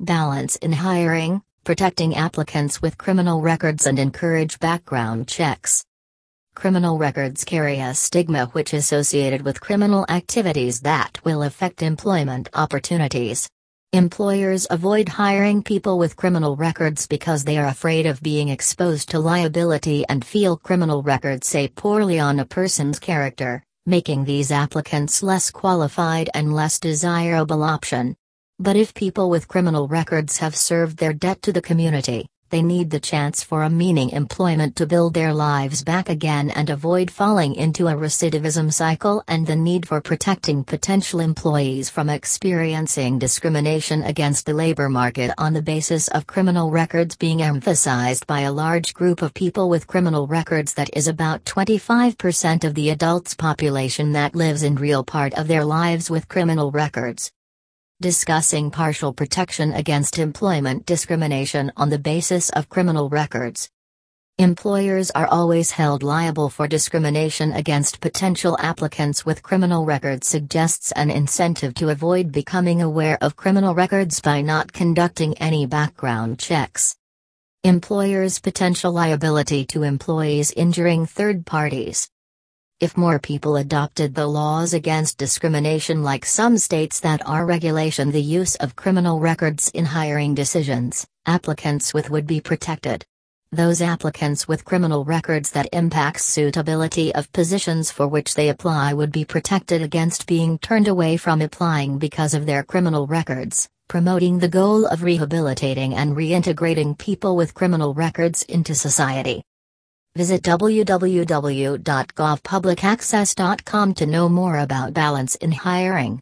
Balance in hiring, protecting applicants with criminal records and encourage background checks. Criminal records carry a stigma which is associated with criminal activities that will affect employment opportunities. Employers avoid hiring people with criminal records because they are afraid of being exposed to liability and feel criminal records say poorly on a person's character, making these applicants less qualified and less desirable option. But if people with criminal records have served their debt to the community, they need the chance for a meaning employment to build their lives back again and avoid falling into a recidivism cycle and the need for protecting potential employees from experiencing discrimination against the labor market on the basis of criminal records being emphasized by a large group of people with criminal records that is about 25% of the adults population that lives in real part of their lives with criminal records discussing partial protection against employment discrimination on the basis of criminal records. Employers are always held liable for discrimination against potential applicants with criminal records suggests an incentive to avoid becoming aware of criminal records by not conducting any background checks. Employers' potential liability to employees injuring third parties. If more people adopted the laws against discrimination like some states that are regulation the use of criminal records in hiring decisions, applicants with would be protected. Those applicants with criminal records that impacts suitability of positions for which they apply would be protected against being turned away from applying because of their criminal records, promoting the goal of rehabilitating and reintegrating people with criminal records into society. Visit www.govpublicaccess.com to know more about balance in hiring.